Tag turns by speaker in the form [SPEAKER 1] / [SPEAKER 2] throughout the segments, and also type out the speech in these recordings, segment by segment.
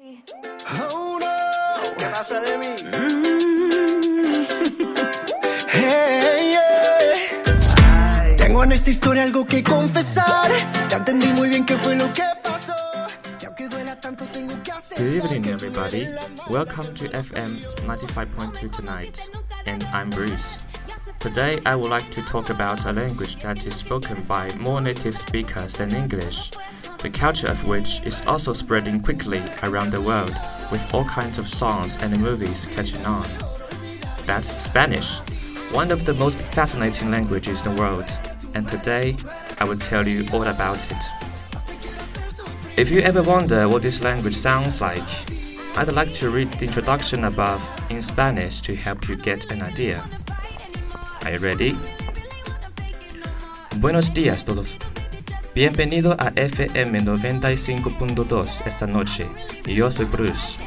[SPEAKER 1] Oh no, ¿qué pasa de mí? Mm. Hey, yeah. Tengo en esta historia algo que confesar. Ya entendí muy bien qué fue lo que pasó. Y aunque duela tanto, tengo que hacer.
[SPEAKER 2] Good evening, everybody. Welcome to FM 95.2 tonight, and I'm Bruce. Today, I would like to talk about a language that is spoken by more native speakers than English, the culture of which is also spreading quickly around the world, with all kinds of songs and movies catching on. That's Spanish, one of the most fascinating languages in the world, and today, I will tell you all about it. If you ever wonder what this language sounds like, I'd like to read the introduction above in Spanish to help you get an idea. Are you ready? Buenos días todos. Bienvenido a FM 95.2 esta noche. Yo soy Bruce.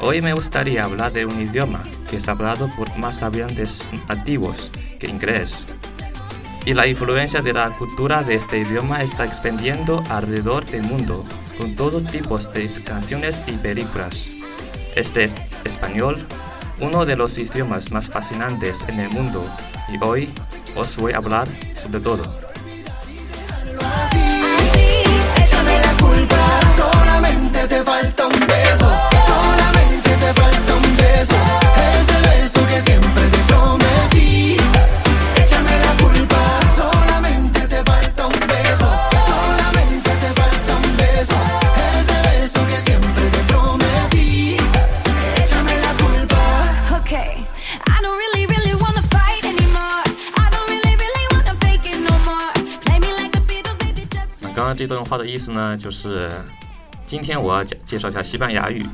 [SPEAKER 2] Hoy me gustaría hablar de un idioma que es hablado por más hablantes nativos que inglés. Y la influencia de la cultura de este idioma está expandiendo alrededor del mundo con todos tipos de canciones y películas. Este es español, uno de los idiomas más fascinantes en el mundo, y hoy os voy a hablar sobre todo. 刚刚这段话的意思呢，就是今天我要介介绍一下西班牙语，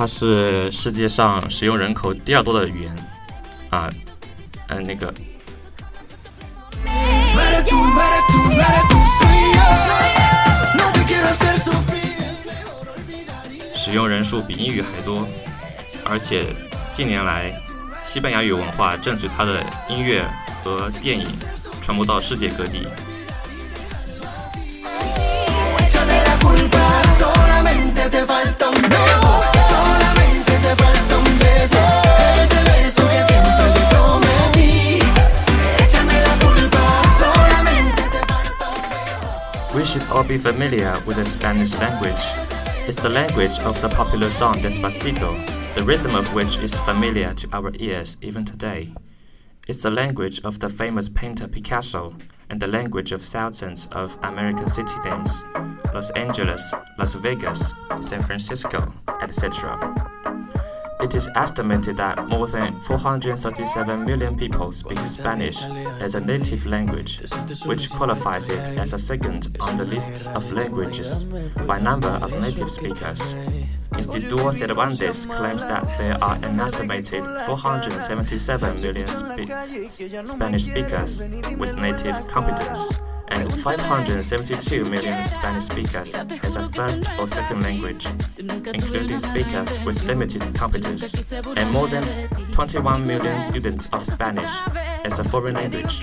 [SPEAKER 2] 它是世界上使用人口第二多的语言啊，嗯、那个使用人数比英语还多，而且近年来，西班牙语文化正随它的音乐和电影传播到世界各地。Should all be familiar with the Spanish language. It's the language of the popular song Despacito, the rhythm of which is familiar to our ears even today. It's the language of the famous painter Picasso and the language of thousands of American city names Los Angeles, Las Vegas, San Francisco, etc. It is estimated that more than 437 million people speak Spanish as a native language, which qualifies it as a second on the lists of languages by number of native speakers. Instituto Cervantes claims that there are an estimated 477 million spe- Spanish speakers with native competence and 572 million Spanish speakers as a first or second language, including speakers with limited competence, and more than 21 million students of Spanish as a foreign language.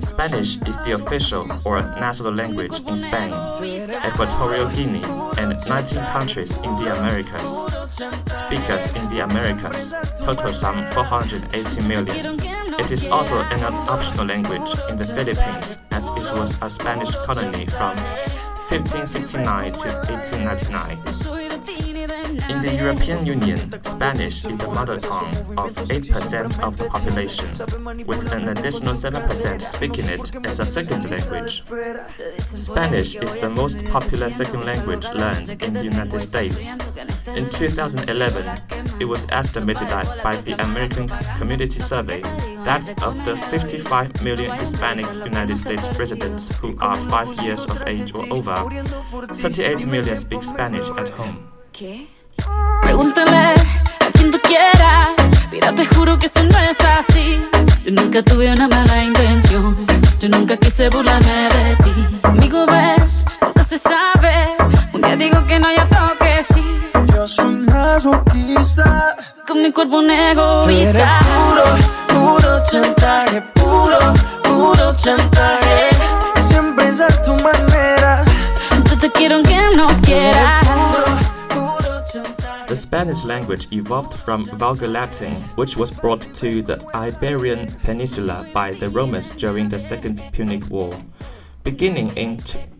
[SPEAKER 2] Spanish is the official or national language in Spain, Equatorial Guinea, and 19 countries in the Americas. Speakers in the Americas total some 480 million. It is also an optional language in the Philippines as it was a Spanish colony from 1569 to 1899. In the European Union, Spanish is the mother tongue of 8% of the population, with an additional 7% speaking it as a second language. Spanish is the most popular second language learned in the United States. In 2011, it was estimated that by the American Community Survey that of the 55 million Hispanic United States residents who are 5 years of age or over, 38 million speak Spanish at home.
[SPEAKER 3] ¿Qué?
[SPEAKER 4] Pregúntale a quien tú quieras. Mira, te juro que eso no es así. Yo nunca tuve una mala intención. Yo nunca quise burlarme de ti. Amigo, ves, nunca se sabe. Un día digo que no, ya tengo que sí.
[SPEAKER 1] Yo soy masoquista.
[SPEAKER 4] Con mi cuerpo un
[SPEAKER 1] Tú eres
[SPEAKER 4] egoísta.
[SPEAKER 1] puro, puro chantaje, puro, puro chantaje.
[SPEAKER 2] Spanish language evolved from Vulgar Latin, which was brought to the Iberian Peninsula by the Romans during the Second Punic War. Beginning in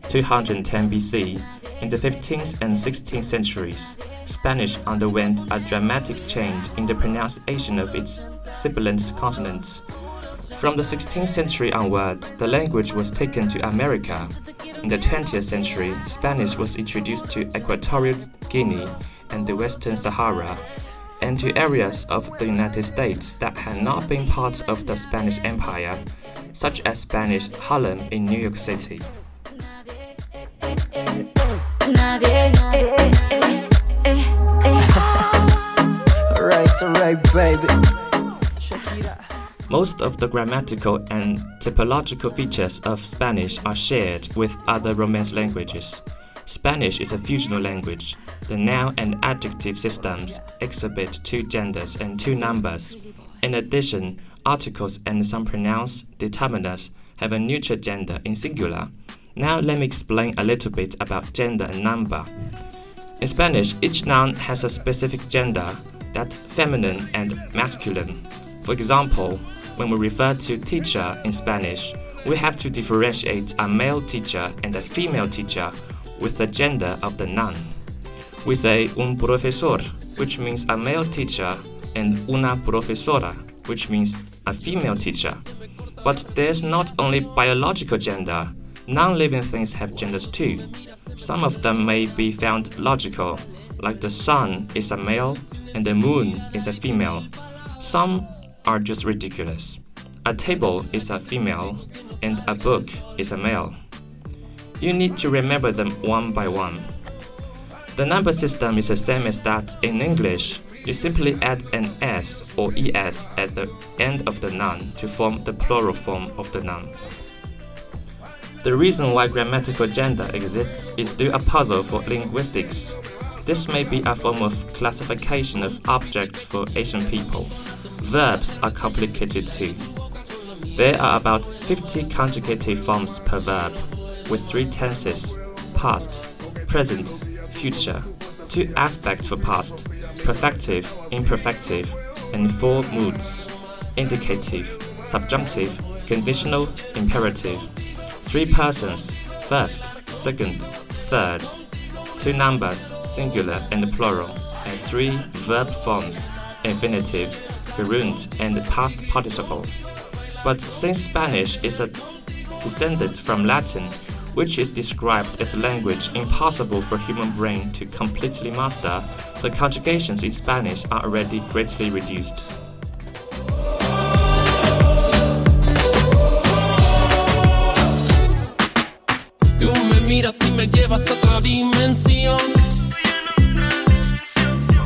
[SPEAKER 2] 210 BC, in the 15th and 16th centuries, Spanish underwent a dramatic change in the pronunciation of its sibilant consonants. From the 16th century onwards, the language was taken to America. In the 20th century, Spanish was introduced to Equatorial Guinea and the Western Sahara, and to areas of the United States that had not been part of the Spanish Empire, such as Spanish Harlem in New York City.
[SPEAKER 1] Alright, alright, baby.
[SPEAKER 2] Most of the grammatical and typological features of Spanish are shared with other Romance languages. Spanish is a fusional language. The noun and adjective systems exhibit two genders and two numbers. In addition, articles and some pronouns determiners have a neutral gender in singular. Now let me explain a little bit about gender and number. In Spanish, each noun has a specific gender that's feminine and masculine. For example, when we refer to teacher in Spanish, we have to differentiate a male teacher and a female teacher with the gender of the noun. We say un profesor, which means a male teacher, and una profesora, which means a female teacher. But there's not only biological gender, non living things have genders too. Some of them may be found logical, like the sun is a male and the moon is a female. Some are just ridiculous. A table is a female and a book is a male. You need to remember them one by one. The number system is the same as that in English. You simply add an s or es at the end of the noun to form the plural form of the noun. The reason why grammatical gender exists is still a puzzle for linguistics. This may be a form of classification of objects for Asian people. Verbs are complicated too. There are about 50 conjugative forms per verb, with three tenses past, present, future, two aspects for past perfective, imperfective, and four moods indicative, subjunctive, conditional, imperative. Three persons first, second, third, two numbers singular and plural, and three verb forms infinitive, gerund, and past participle. But since Spanish is a descended from Latin, which is described as a language impossible for human brain to completely master, the conjugations in Spanish are already greatly reduced.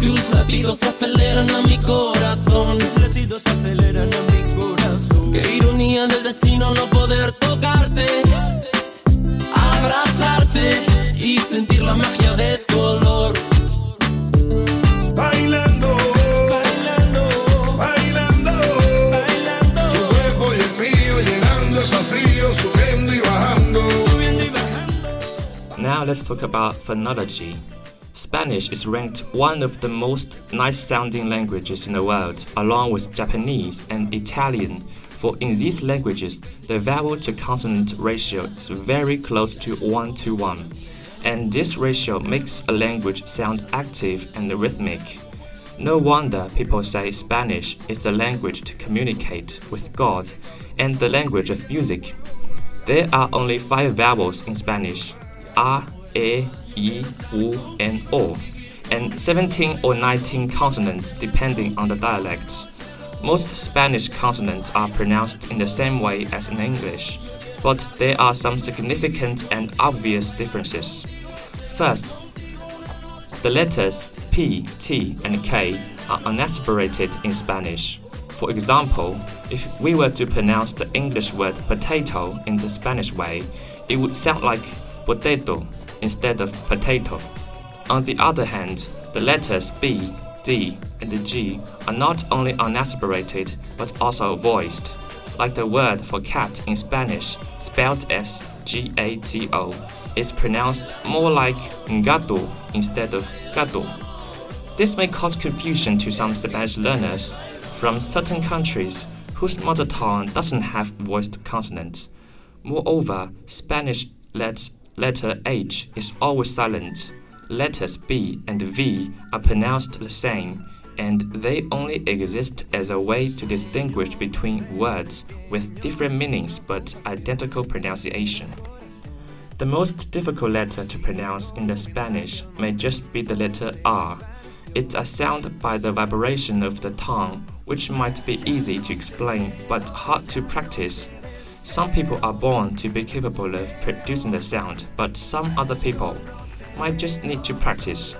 [SPEAKER 5] Tus latidos aceleran a mi corazón.
[SPEAKER 2] Talk about phonology. Spanish is ranked one of the most nice sounding languages in the world, along with Japanese and Italian. For in these languages, the vowel to consonant ratio is very close to 1 to 1, and this ratio makes a language sound active and rhythmic. No wonder people say Spanish is the language to communicate with God and the language of music. There are only five vowels in Spanish a, e, i, u, and o, and 17 or 19 consonants depending on the dialects. Most Spanish consonants are pronounced in the same way as in English, but there are some significant and obvious differences. First, the letters P, T, and K are unaspirated in Spanish. For example, if we were to pronounce the English word potato in the Spanish way, it would sound like potato instead of potato. On the other hand, the letters B, D, and G are not only unaspirated but also voiced, like the word for cat in Spanish, spelled as G A T O, is pronounced more like gato instead of gato. This may cause confusion to some Spanish learners from certain countries whose mother tongue doesn't have voiced consonants. Moreover, Spanish let- letter H is always silent. Letters B and V are pronounced the same, and they only exist as a way to distinguish between words with different meanings but identical pronunciation. The most difficult letter to pronounce in the Spanish may just be the letter R. It's a sound by the vibration of the tongue, which might be easy to explain but hard to practice. Some people are born to be capable of producing the sound, but some other people might just need to practice.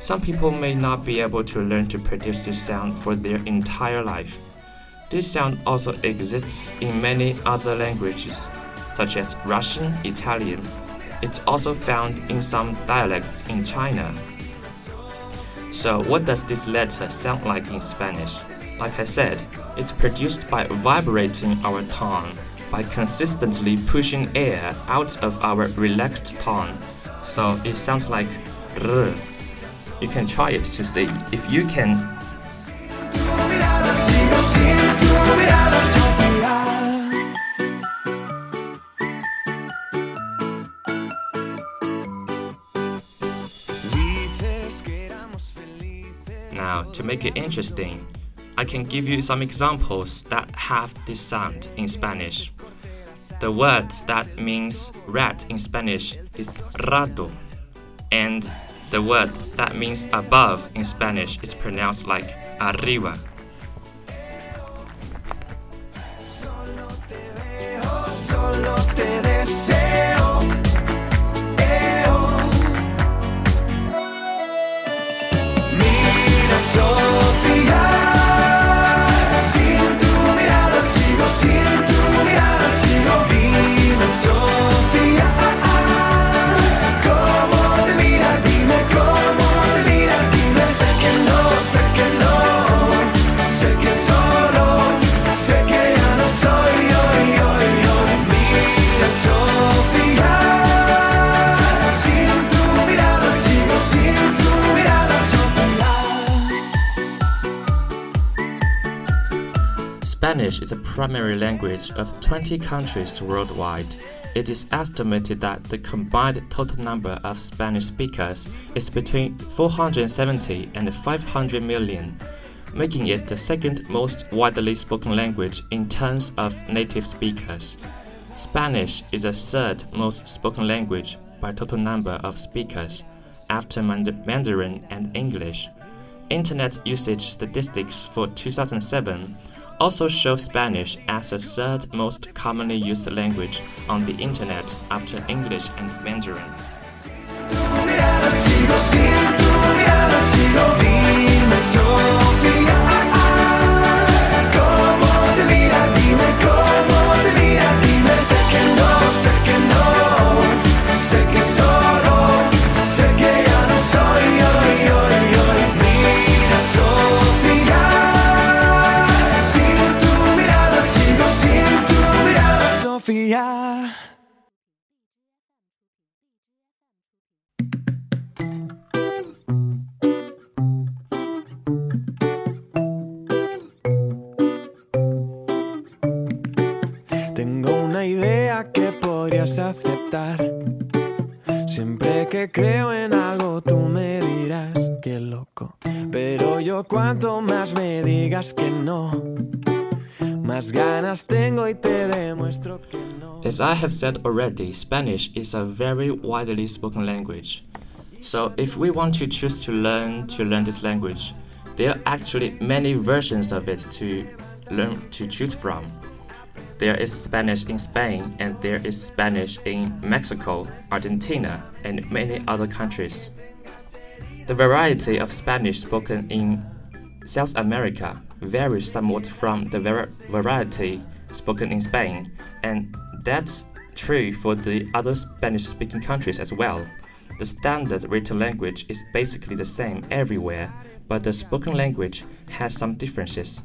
[SPEAKER 2] Some people may not be able to learn to produce this sound for their entire life. This sound also exists in many other languages, such as Russian, Italian. It's also found in some dialects in China. So, what does this letter sound like in Spanish? Like I said, it's produced by vibrating our tongue, by consistently pushing air out of our relaxed tongue. So, it sounds like r. You can try it to see if you can. Now, to make it interesting, I can give you some examples that have this sound in Spanish. The word that means rat in Spanish is rato, and the word that means above in Spanish is pronounced like arriba. Primary language of 20 countries worldwide. It is estimated that the combined total number of Spanish speakers is between 470 and 500 million, making it the second most widely spoken language in terms of native speakers. Spanish is the third most spoken language by total number of speakers, after Mand- Mandarin and English. Internet usage statistics for 2007 also show Spanish as the third most commonly used language on the internet after English and Mandarin.
[SPEAKER 1] Aceptar. Siempre que creo en algo tú me dirás que loco. Pero yo cuanto más me digas que no, más ganas tengo y te demuestro que no.
[SPEAKER 2] As I have said already, Spanish is a very widely spoken language. So if we want to choose to learn to learn this language, there are actually many versions of it to learn to choose from. There is Spanish in Spain and there is Spanish in Mexico, Argentina, and many other countries. The variety of Spanish spoken in South America varies somewhat from the var- variety spoken in Spain, and that's true for the other Spanish speaking countries as well. The standard written language is basically the same everywhere, but the spoken language has some differences,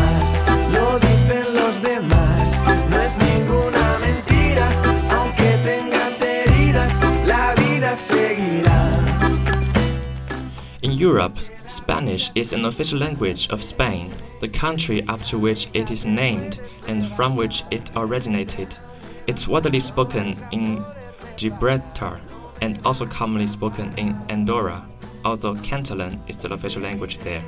[SPEAKER 2] Europe, Spanish is an official language of Spain, the country after which it is named and from which it originated. It's widely spoken in Gibraltar and also commonly spoken in Andorra, although Catalan is the official language there.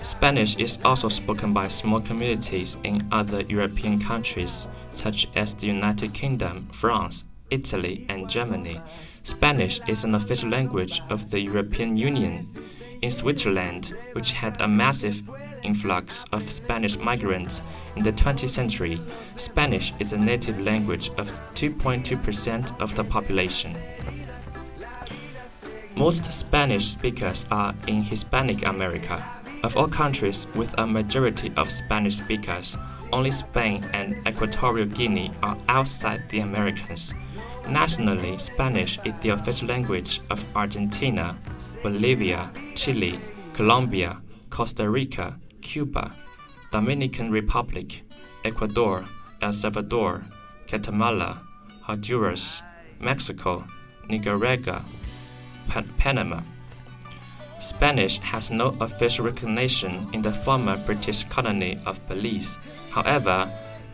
[SPEAKER 2] Spanish is also spoken by small communities in other European countries, such as the United Kingdom, France, Italy, and Germany. Spanish is an official language of the European Union. In Switzerland, which had a massive influx of Spanish migrants in the 20th century, Spanish is a native language of 2.2% of the population. Most Spanish speakers are in Hispanic America. Of all countries with a majority of Spanish speakers, only Spain and Equatorial Guinea are outside the Americas. Nationally, Spanish is the official language of Argentina, Bolivia, Chile, Colombia, Costa Rica, Cuba, Dominican Republic, Ecuador, El Salvador, Guatemala, Honduras, Mexico, Nicaragua, Pa- Panama. Spanish has no official recognition in the former British colony of Belize. However,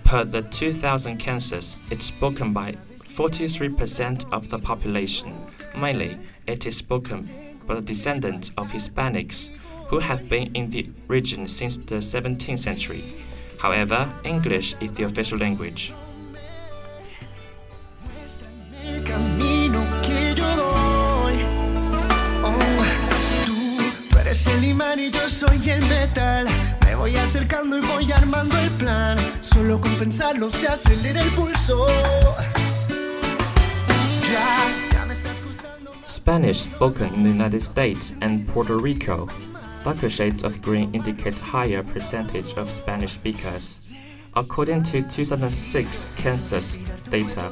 [SPEAKER 2] per the 2000 census, it's spoken by 43% of the population. Mainly, it is spoken by the descendants of Hispanics who have been in the region since the 17th century. However, English is the official language.
[SPEAKER 1] Oh, acercando y voy armando el plan. Solo con pensarlo se acelera el pulso.
[SPEAKER 2] Spanish spoken in the United States and Puerto Rico. Darker shades of green indicate higher percentage of Spanish speakers. According to 2006 census data,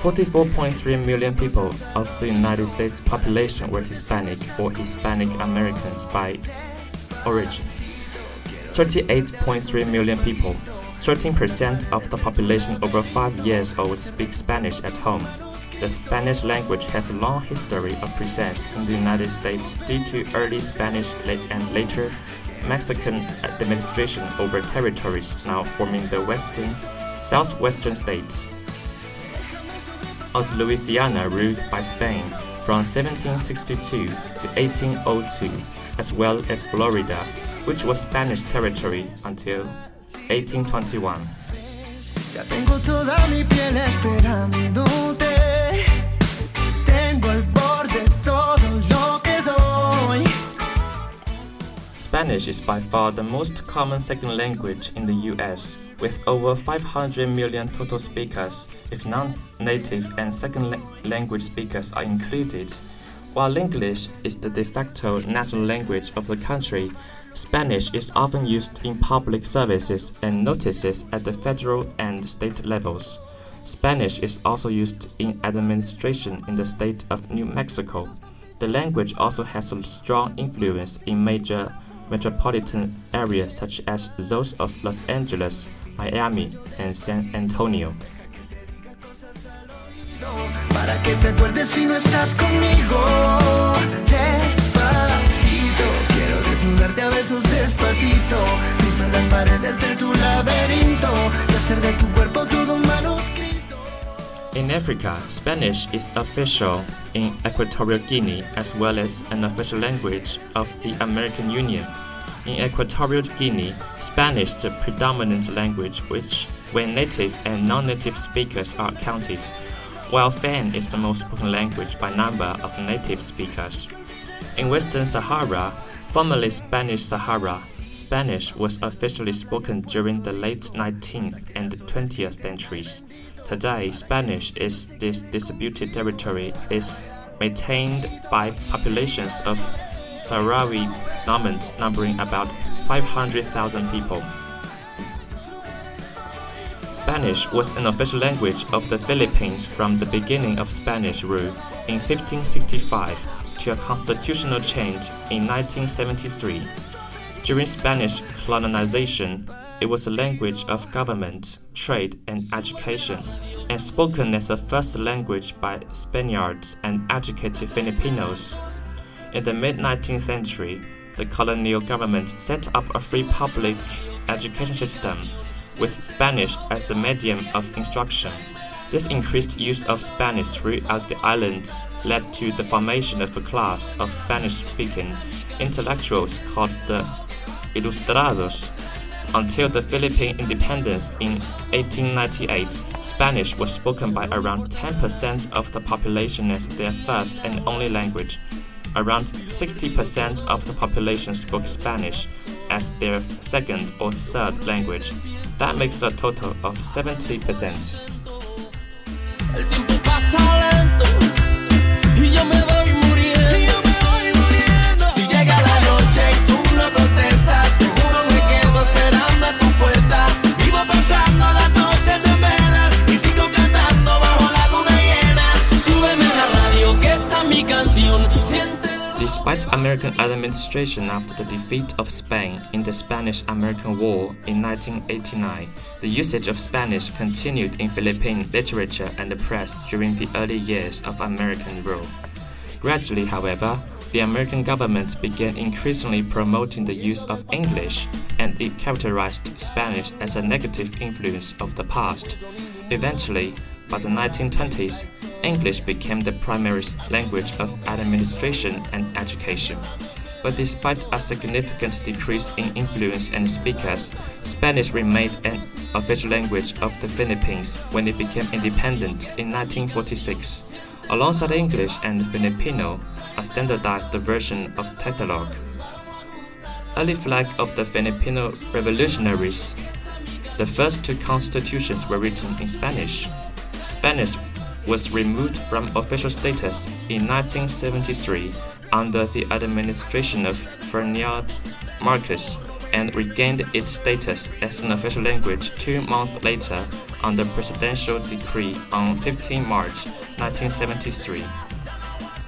[SPEAKER 2] 44.3 million people of the United States population were Hispanic or Hispanic Americans by origin. 38.3 million people, 13% of the population over 5 years old speak Spanish at home. The Spanish language has a long history of presence in the United States due to early Spanish and later Mexican administration over territories now forming the western, southwestern states. Also, Louisiana ruled by Spain from 1762 to 1802, as well as Florida, which was Spanish territory until 1821. Spanish is by far the most common second language in the US, with over 500 million total speakers, if non native and second la- language speakers are included. While English is the de facto national language of the country, Spanish is often used in public services and notices at the federal and state levels. Spanish is also used in administration in the state of New Mexico. The language also has a strong influence in major metropolitan areas such as those of Los Angeles, Miami, and San Antonio.
[SPEAKER 1] Despacito, las paredes de tu laberinto y hacer de tu cuerpo todo.
[SPEAKER 2] In Africa, Spanish is official in Equatorial Guinea as well as an official language of the African Union. In Equatorial Guinea, Spanish is the predominant language which, when native and non-native speakers are counted, while Fang is the most spoken language by number of native speakers. In Western Sahara, formerly Spanish Sahara, Spanish was officially spoken during the late 19th and 20th centuries. Today, Spanish is this disputed territory is maintained by populations of Sahrawi settlements numbering about 500,000 people. Spanish was an official language of the Philippines from the beginning of Spanish rule in 1565 to a constitutional change in 1973. During Spanish colonization, it was a language of government, trade, and education, and spoken as a first language by Spaniards and educated Filipinos. In the mid 19th century, the colonial government set up a free public education system with Spanish as the medium of instruction. This increased use of Spanish throughout the island led to the formation of a class of Spanish speaking intellectuals called the Ilustrados. Until the Philippine independence in 1898, Spanish was spoken by around 10% of the population as their first and only language. Around 60% of the population spoke Spanish as their second or third language. That makes a total of 70%. American administration after the defeat of Spain in the Spanish American War in 1989, the usage of Spanish continued in Philippine literature and the press during the early years of American rule. Gradually, however, the American government began increasingly promoting the use of English, and it characterized Spanish as a negative influence of the past. Eventually, by the 1920s, English became the primary language of administration and education. But despite a significant decrease in influence and speakers, Spanish remained an official language of the Philippines when it became independent in 1946. Alongside English and Filipino, a standardized version of Tagalog. Early flag of the Filipino revolutionaries. The first two constitutions were written in Spanish. Spanish was removed from official status in 1973 under the administration of Ferdinand Marcos and regained its status as an official language two months later under presidential decree on 15 March 1973.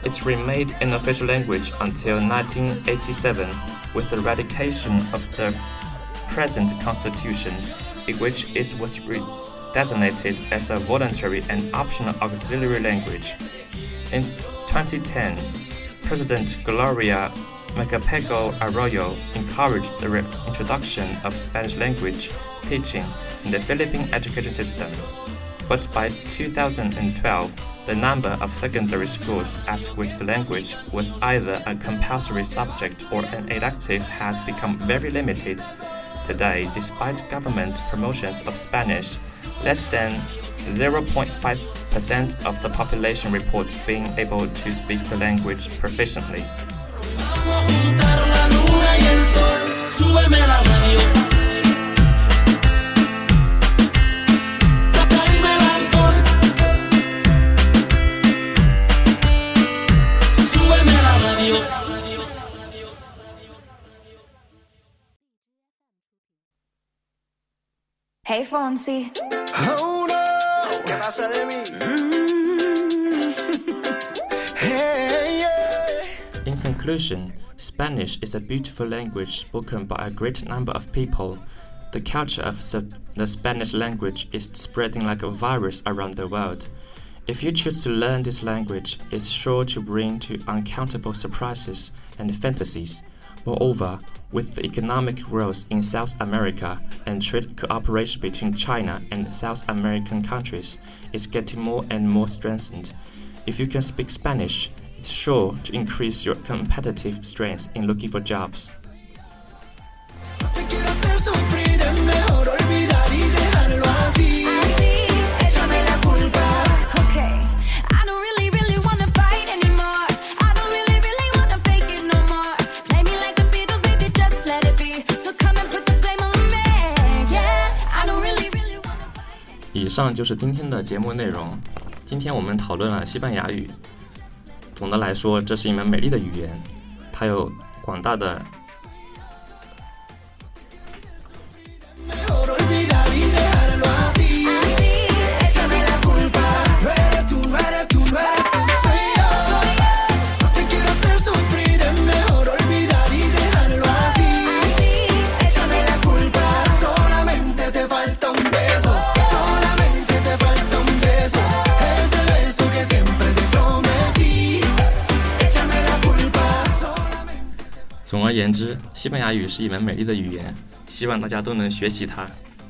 [SPEAKER 2] It remained an official language until 1987 with the ratification of the present constitution, in which it was re- designated as a voluntary and optional auxiliary language. In 2010, President Gloria Macapagal Arroyo encouraged the introduction of Spanish language teaching in the Philippine education system. But by 2012, the number of secondary schools at which the language was either a compulsory subject or an elective has become very limited. Today, despite government promotions of Spanish, less than 0.5% of the population reports being able to speak the language proficiently.
[SPEAKER 3] Hey, Fonsi.
[SPEAKER 1] Oh no, ¿qué pasa de mí? Mm. Hey, yeah.
[SPEAKER 2] In conclusion, Spanish is a beautiful language spoken by a great number of people. The culture of the Spanish language is spreading like a virus around the world. If you choose to learn this language, it's sure to bring to uncountable surprises and fantasies. Moreover, with the economic growth in South America and trade cooperation between China and South American countries, it's getting more and more strengthened. If you can speak Spanish, it's sure to increase your competitive strength in looking for jobs. 上就是今天的节目内容。今天我们讨论了西班牙语。总的来说，这是一门美丽的语言，它有广大的言之，西班牙语是一门美丽的语言，希望大家都能学习它。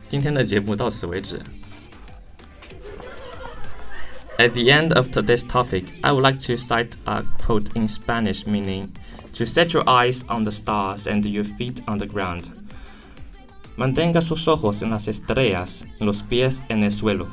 [SPEAKER 2] 今天的节目到此为止。At the end of today's topic, I would like to cite a quote in Spanish meaning to set your eyes on the stars and your feet on the ground. Mantenga sus ojos en las estrellas, los pies en el suelo.